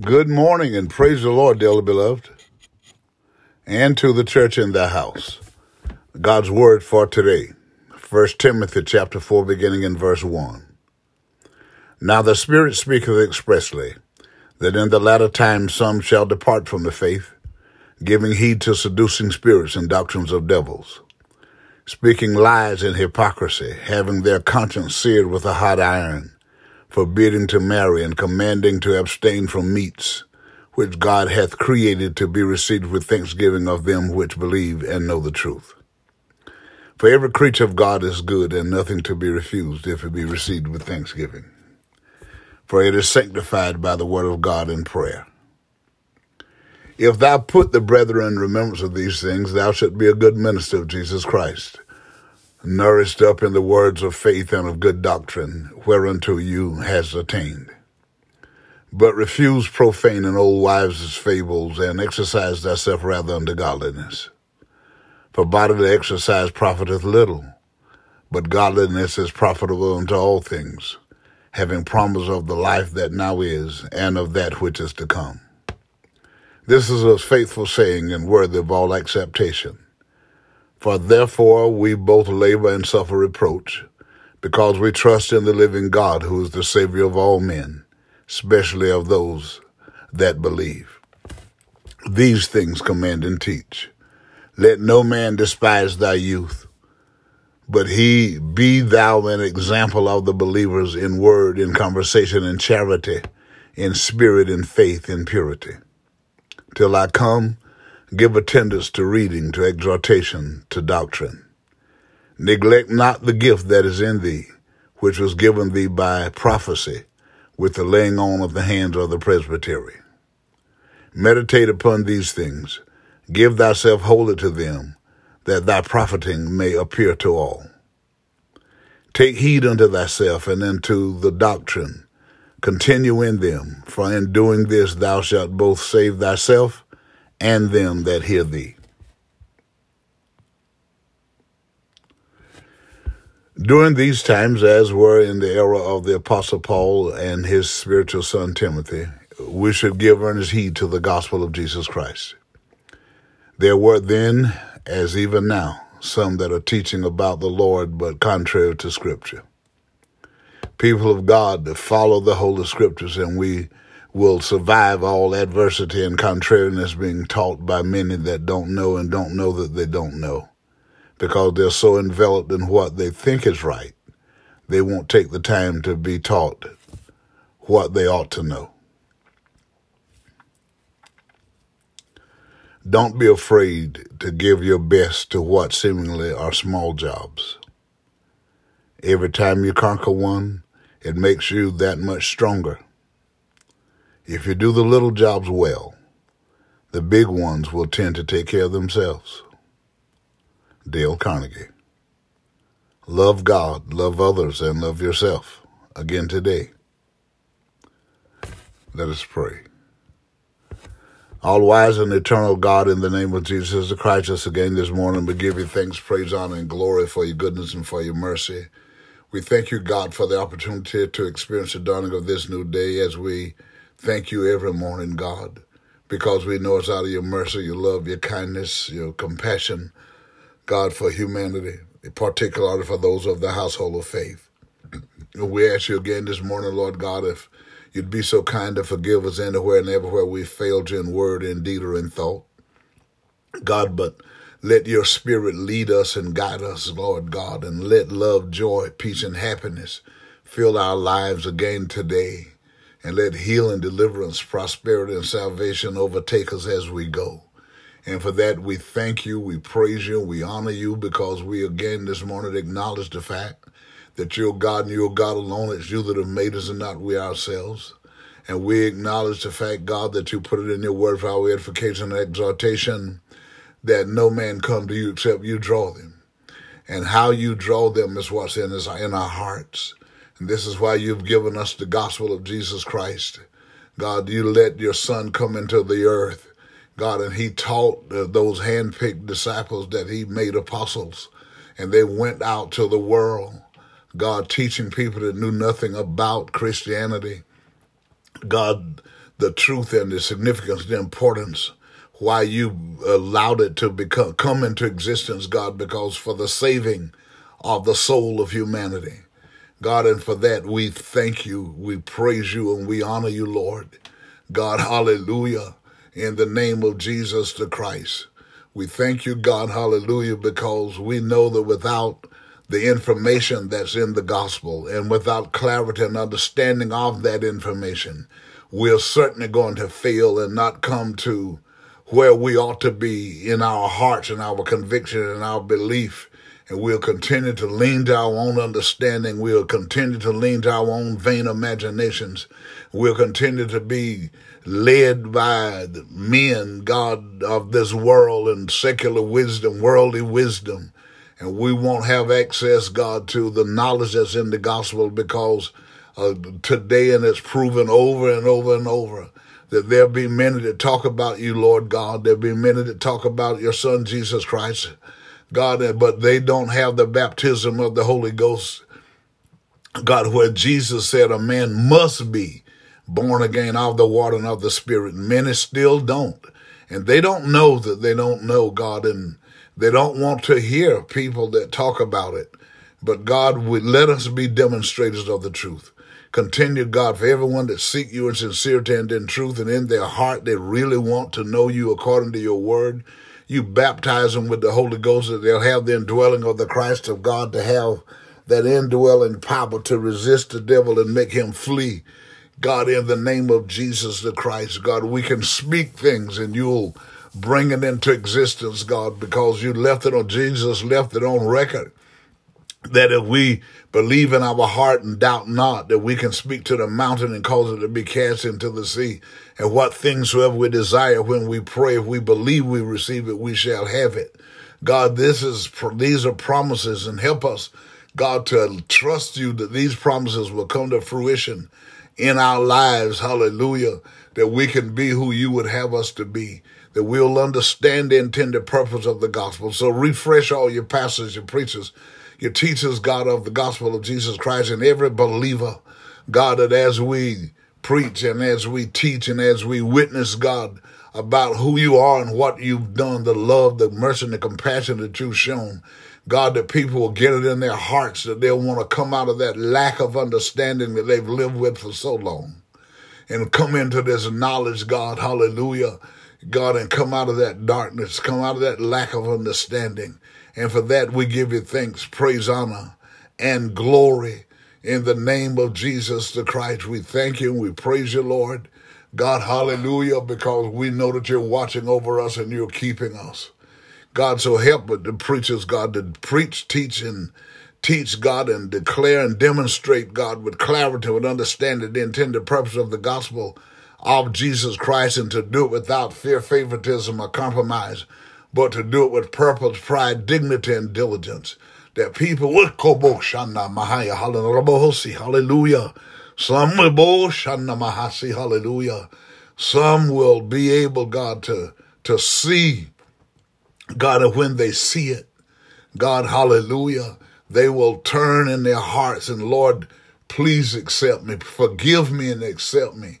Good morning and praise the Lord, dearly beloved, and to the church in the house. God's word for today. First Timothy chapter 4, beginning in verse 1. Now the Spirit speaketh expressly, that in the latter times some shall depart from the faith, giving heed to seducing spirits and doctrines of devils, speaking lies and hypocrisy, having their conscience seared with a hot iron forbidding to marry, and commanding to abstain from meats, which God hath created to be received with thanksgiving of them which believe and know the truth. For every creature of God is good, and nothing to be refused if it be received with thanksgiving. For it is sanctified by the word of God in prayer. If thou put the brethren in remembrance of these things, thou shalt be a good minister of Jesus Christ nourished up in the words of faith and of good doctrine, whereunto you has attained. But refuse profane and old wives' fables, and exercise thyself rather unto godliness. For bodily exercise profiteth little, but godliness is profitable unto all things, having promise of the life that now is, and of that which is to come. This is a faithful saying and worthy of all acceptation for therefore we both labor and suffer reproach, because we trust in the living God, who is the Savior of all men, especially of those that believe. These things command and teach. Let no man despise thy youth, but he be thou an example of the believers in word, in conversation, in charity, in spirit, in faith, in purity. Till I come, Give attendance to reading, to exhortation, to doctrine. Neglect not the gift that is in thee, which was given thee by prophecy, with the laying on of the hands of the presbytery. Meditate upon these things. Give thyself wholly to them, that thy profiting may appear to all. Take heed unto thyself and unto the doctrine. Continue in them, for in doing this thou shalt both save thyself and them that hear thee. During these times, as were in the era of the Apostle Paul and his spiritual son Timothy, we should give earnest heed to the gospel of Jesus Christ. There were then, as even now, some that are teaching about the Lord but contrary to Scripture. People of God that follow the Holy Scriptures, and we will survive all adversity and contrariness being taught by many that don't know and don't know that they don't know because they're so enveloped in what they think is right, they won't take the time to be taught what they ought to know. Don't be afraid to give your best to what seemingly are small jobs. Every time you conquer one, it makes you that much stronger. If you do the little jobs well, the big ones will tend to take care of themselves. Dale Carnegie. Love God, love others, and love yourself. Again today. Let us pray. All wise and eternal God, in the name of Jesus Christ, us again this morning, we give you thanks, praise, honor, and glory for your goodness and for your mercy. We thank you, God, for the opportunity to experience the dawning of this new day as we Thank you every morning, God, because we know it's out of your mercy, your love, your kindness, your compassion, God, for humanity, particularly for those of the household of faith. We ask you again this morning, Lord God, if you'd be so kind to forgive us anywhere and everywhere we failed you in word, in deed, or in thought. God, but let your spirit lead us and guide us, Lord God, and let love, joy, peace, and happiness fill our lives again today and let healing, deliverance, prosperity, and salvation overtake us as we go. And for that, we thank you, we praise you, we honor you because we again this morning acknowledge the fact that you're God and you're God alone. It's you that have made us and not we ourselves. And we acknowledge the fact, God, that you put it in your word for our edification and exhortation that no man come to you except you draw them. And how you draw them is what's in, in our hearts. This is why you've given us the gospel of Jesus Christ. God, you let your son come into the earth. God, and he taught those handpicked disciples that he made apostles. And they went out to the world, God, teaching people that knew nothing about Christianity. God, the truth and the significance, the importance, why you allowed it to become come into existence, God, because for the saving of the soul of humanity. God, and for that we thank you, we praise you, and we honor you, Lord. God, hallelujah, in the name of Jesus the Christ. We thank you, God, hallelujah, because we know that without the information that's in the gospel and without clarity and understanding of that information, we're certainly going to fail and not come to where we ought to be in our hearts and our conviction and our belief. And we'll continue to lean to our own understanding. We'll continue to lean to our own vain imaginations. We'll continue to be led by the men, God, of this world and secular wisdom, worldly wisdom. And we won't have access, God, to the knowledge that's in the gospel because uh, today, and it's proven over and over and over that there'll be many that talk about you, Lord God. There'll be many that talk about your Son, Jesus Christ, God, uh, but they don't have the baptism of the Holy Ghost. God, where Jesus said a man must be born again of the water and of the Spirit. Many still don't. And they don't know that they don't know God, and they don't want to hear people that talk about it. But God would let us be demonstrators of the truth. Continue, God, for everyone that seek you in sincerity and in truth and in their heart, they really want to know you according to your word. You baptize them with the Holy Ghost that they'll have the indwelling of the Christ of God to have that indwelling power to resist the devil and make him flee. God, in the name of Jesus the Christ, God, we can speak things and you'll bring it into existence, God, because you left it on Jesus, left it on record that if we believe in our heart and doubt not, that we can speak to the mountain and cause it to be cast into the sea. And what things soever we desire when we pray, if we believe we receive it, we shall have it. God, this is, these are promises and help us, God, to trust you that these promises will come to fruition in our lives. Hallelujah. That we can be who you would have us to be that we'll understand the intended purpose of the gospel. So refresh all your pastors, your preachers, your teachers, God, of the gospel of Jesus Christ and every believer, God, that as we preach and as we teach and as we witness, God, about who you are and what you've done, the love, the mercy, and the compassion that you've shown. God, that people will get it in their hearts that they'll want to come out of that lack of understanding that they've lived with for so long and come into this knowledge, God, hallelujah, God, and come out of that darkness, come out of that lack of understanding and for that, we give you thanks, praise, honor, and glory in the name of Jesus the Christ. We thank you and we praise you, Lord. God, hallelujah, because we know that you're watching over us and you're keeping us. God, so help the preachers, God, to preach, teach, and teach, God, and declare and demonstrate, God, with clarity, with understanding the intended purpose of the gospel of Jesus Christ and to do it without fear, favoritism, or compromise but to do it with purpose, pride, dignity, and diligence. That people will kobo shana mahaya hallelujah. Some will bo shana mahasi hallelujah. Some will be able, God, to to see, God, and when they see it, God, hallelujah, they will turn in their hearts and Lord, please accept me, forgive me and accept me.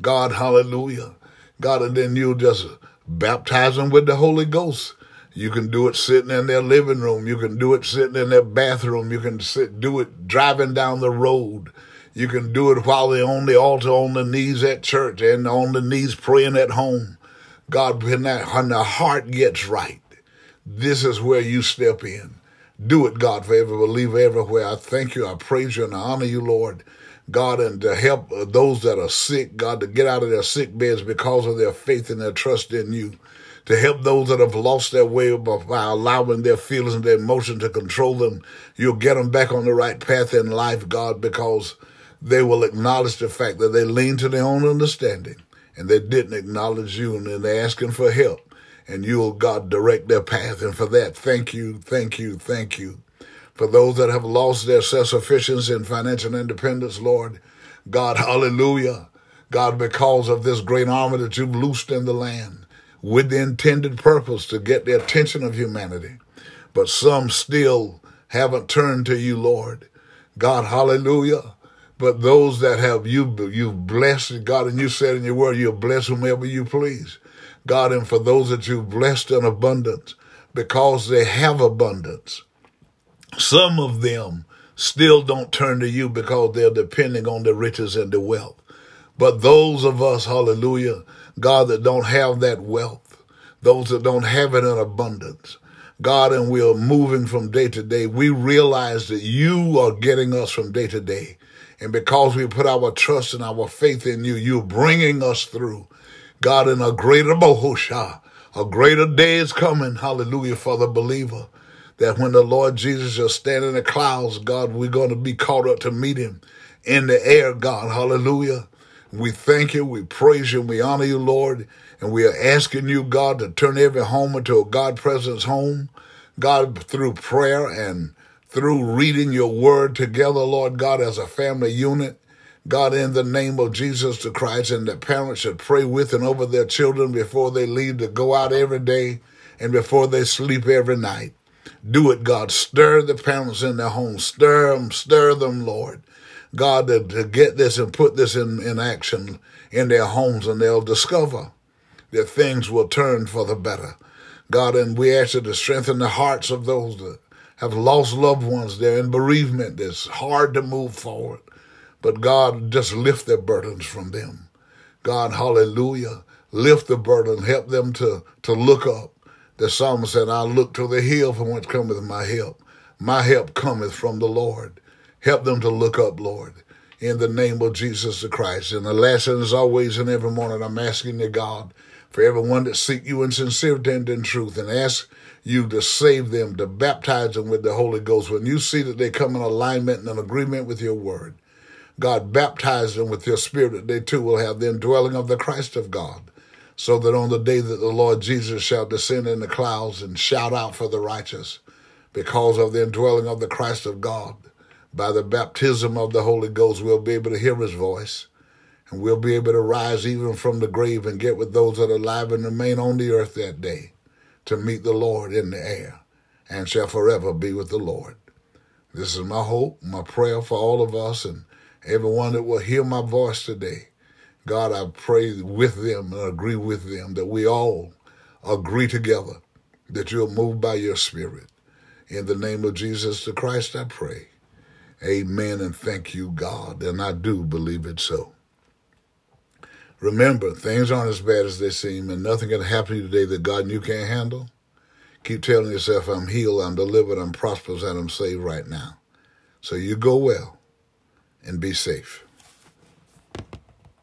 God, hallelujah. God, and then you'll just baptize them with the Holy Ghost. You can do it sitting in their living room. You can do it sitting in their bathroom. You can sit, do it driving down the road. You can do it while they're on the altar, on the knees at church, and on the knees praying at home. God, when, that, when the heart gets right, this is where you step in. Do it, God, for every believer everywhere. I thank you. I praise you and I honor you, Lord. God, and to help uh, those that are sick, God, to get out of their sick beds because of their faith and their trust in you. To help those that have lost their way by allowing their feelings and their emotions to control them. You'll get them back on the right path in life, God, because they will acknowledge the fact that they lean to their own understanding and they didn't acknowledge you and they're asking for help. And you'll, God, direct their path. And for that, thank you, thank you, thank you for those that have lost their self-sufficiency and financial independence, Lord. God, hallelujah. God, because of this great army that you've loosed in the land with the intended purpose to get the attention of humanity. But some still haven't turned to you, Lord. God, hallelujah. but those that have you, you've blessed God, and you said in your word, you'll bless whomever you please. God, and for those that you've blessed in abundance, because they have abundance, some of them still don't turn to you because they're depending on the riches and the wealth. But those of us, hallelujah, God, that don't have that wealth, those that don't have it in abundance, God, and we are moving from day to day, we realize that you are getting us from day to day. And because we put our trust and our faith in you, you're bringing us through. God, in a greater bohosha, a greater day is coming, hallelujah, for the believer. That when the Lord Jesus shall stand in the clouds, God, we're going to be caught up to meet him in the air, God, hallelujah. We thank you, we praise you, we honor you, Lord, and we are asking you, God, to turn every home into a God presence home. God, through prayer and through reading your word together, Lord God, as a family unit. God, in the name of Jesus the Christ, and that parents should pray with and over their children before they leave to go out every day and before they sleep every night. Do it, God. Stir the parents in their homes. Stir them, stir them, Lord. God, to, to get this and put this in, in action in their homes, and they'll discover that things will turn for the better. God, and we ask you to strengthen the hearts of those that have lost loved ones. They're in bereavement. It's hard to move forward. But God, just lift their burdens from them. God, hallelujah. Lift the burden. Help them to, to look up. The psalmist said, I look to the hill from whence cometh my help. My help cometh from the Lord. Help them to look up, Lord, in the name of Jesus the Christ. And the lesson is always and every morning, I'm asking you, God, for everyone that seek you in sincerity and in truth, and ask you to save them, to baptize them with the Holy Ghost. When you see that they come in alignment and in agreement with your word, God, baptize them with your spirit that they too will have the indwelling of the Christ of God, so that on the day that the Lord Jesus shall descend in the clouds and shout out for the righteous, because of the indwelling of the Christ of God, by the baptism of the Holy Ghost, we'll be able to hear his voice. And we'll be able to rise even from the grave and get with those that are alive and remain on the earth that day to meet the Lord in the air and shall forever be with the Lord. This is my hope, my prayer for all of us and everyone that will hear my voice today. God, I pray with them and agree with them that we all agree together that you'll move by your spirit. In the name of Jesus the Christ, I pray. Amen and thank you, God. And I do believe it so. Remember, things aren't as bad as they seem, and nothing can happen to you today that God and you can't handle. Keep telling yourself, I'm healed, I'm delivered, I'm prosperous, and I'm saved right now. So you go well and be safe.